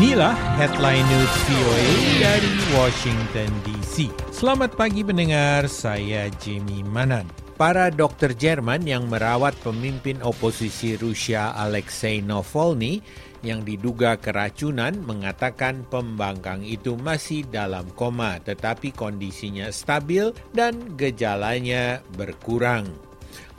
Inilah headline news VOA dari Washington DC. Selamat pagi pendengar, saya Jamie Manan. Para dokter Jerman yang merawat pemimpin oposisi Rusia Alexei Navalny yang diduga keracunan mengatakan pembangkang itu masih dalam koma tetapi kondisinya stabil dan gejalanya berkurang.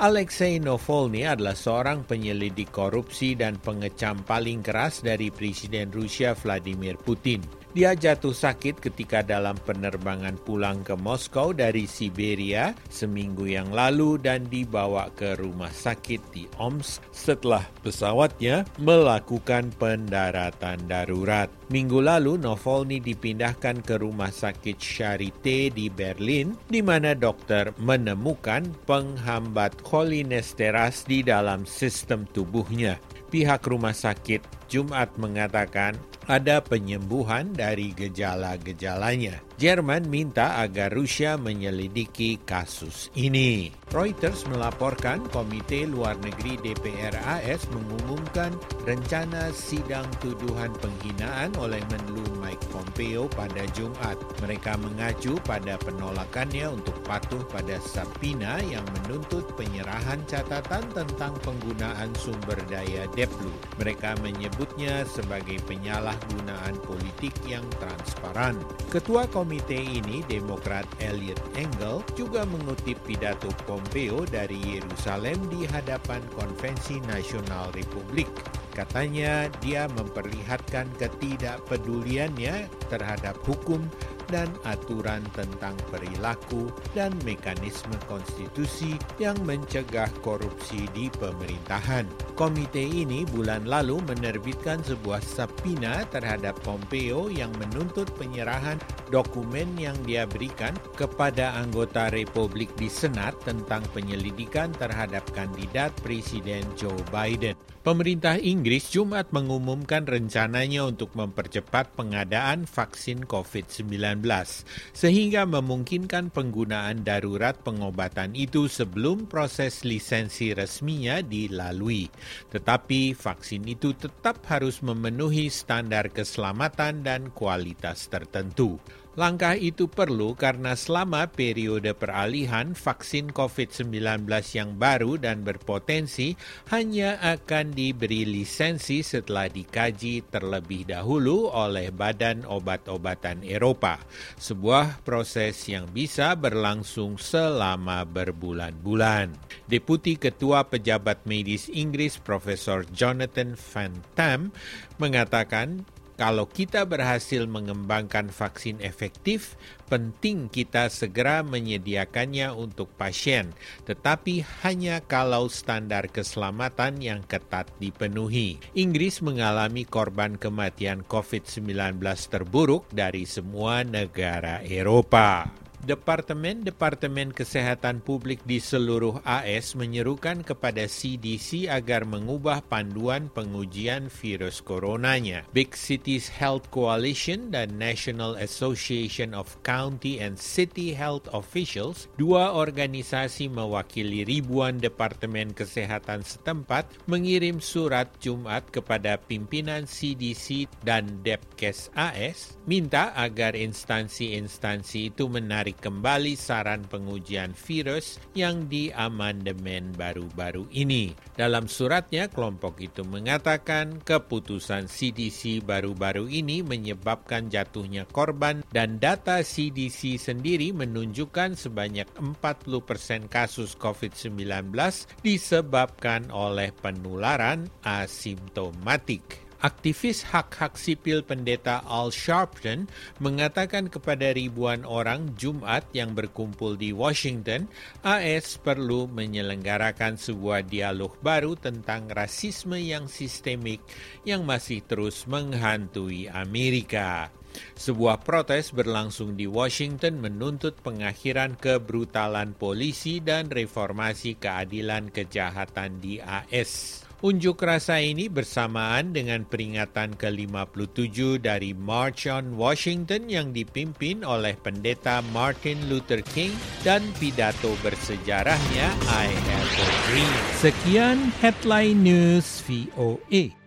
Alexei Navalny adalah seorang penyelidik korupsi dan pengecam paling keras dari Presiden Rusia Vladimir Putin. Dia jatuh sakit ketika dalam penerbangan pulang ke Moskow dari Siberia seminggu yang lalu dan dibawa ke rumah sakit di Omsk setelah pesawatnya melakukan pendaratan darurat. Minggu lalu, Novolny dipindahkan ke rumah sakit Charité di Berlin, di mana dokter menemukan penghambat cholinesteras di dalam sistem tubuhnya. Pihak rumah sakit Jumat mengatakan ada penyembuhan dari gejala-gejalanya. Jerman minta agar Rusia menyelidiki kasus ini. Reuters melaporkan Komite Luar Negeri DPR AS mengumumkan rencana sidang tuduhan penghinaan oleh Menlu Mike Pompeo pada Jumat. Mereka mengacu pada penolakannya untuk patuh pada Sapina yang menuntut penyerahan catatan tentang penggunaan sumber daya Deplu. Mereka menyebutnya sebagai penyalahgunaan politik yang transparan. Ketua Komite ini, Demokrat Elliot Engel, juga mengutip pidato Pompeo dari Yerusalem di hadapan Konvensi Nasional Republik. Katanya dia memperlihatkan ketidakpeduliannya terhadap hukum dan aturan tentang perilaku dan mekanisme konstitusi yang mencegah korupsi di pemerintahan. Komite ini bulan lalu menerbitkan sebuah sapina terhadap Pompeo yang menuntut penyerahan dokumen yang dia berikan kepada anggota Republik di Senat tentang penyelidikan terhadap kandidat Presiden Joe Biden. Pemerintah Inggris Jumat mengumumkan rencananya untuk mempercepat pengadaan vaksin COVID-19 sehingga memungkinkan penggunaan darurat pengobatan itu sebelum proses lisensi resminya dilalui. Tetapi vaksin itu tetap harus memenuhi standar keselamatan dan kualitas tertentu. Langkah itu perlu karena selama periode peralihan vaksin COVID-19 yang baru dan berpotensi hanya akan diberi lisensi setelah dikaji terlebih dahulu oleh Badan Obat-obatan Eropa. Sebuah proses yang bisa berlangsung selama berbulan-bulan. Deputi Ketua Pejabat Medis Inggris Profesor Jonathan Van Tam mengatakan kalau kita berhasil mengembangkan vaksin efektif, penting kita segera menyediakannya untuk pasien, tetapi hanya kalau standar keselamatan yang ketat dipenuhi. Inggris mengalami korban kematian COVID-19 terburuk dari semua negara Eropa. Departemen-departemen kesehatan publik di seluruh AS menyerukan kepada CDC agar mengubah panduan pengujian virus coronanya. Big Cities Health Coalition dan National Association of County and City Health Officials, dua organisasi mewakili ribuan departemen kesehatan setempat, mengirim surat Jumat kepada pimpinan CDC dan Depkes AS, minta agar instansi-instansi itu menarik menarik kembali saran pengujian virus yang diamandemen baru-baru ini. Dalam suratnya, kelompok itu mengatakan keputusan CDC baru-baru ini menyebabkan jatuhnya korban dan data CDC sendiri menunjukkan sebanyak 40% kasus COVID-19 disebabkan oleh penularan asimptomatik. Aktivis hak-hak sipil pendeta Al Sharpton mengatakan kepada ribuan orang Jumat yang berkumpul di Washington, AS perlu menyelenggarakan sebuah dialog baru tentang rasisme yang sistemik yang masih terus menghantui Amerika. Sebuah protes berlangsung di Washington menuntut pengakhiran kebrutalan polisi dan reformasi keadilan kejahatan di AS. Unjuk rasa ini bersamaan dengan peringatan ke-57 dari March on Washington yang dipimpin oleh pendeta Martin Luther King dan pidato bersejarahnya I Have a Dream. Sekian Headline News VOA.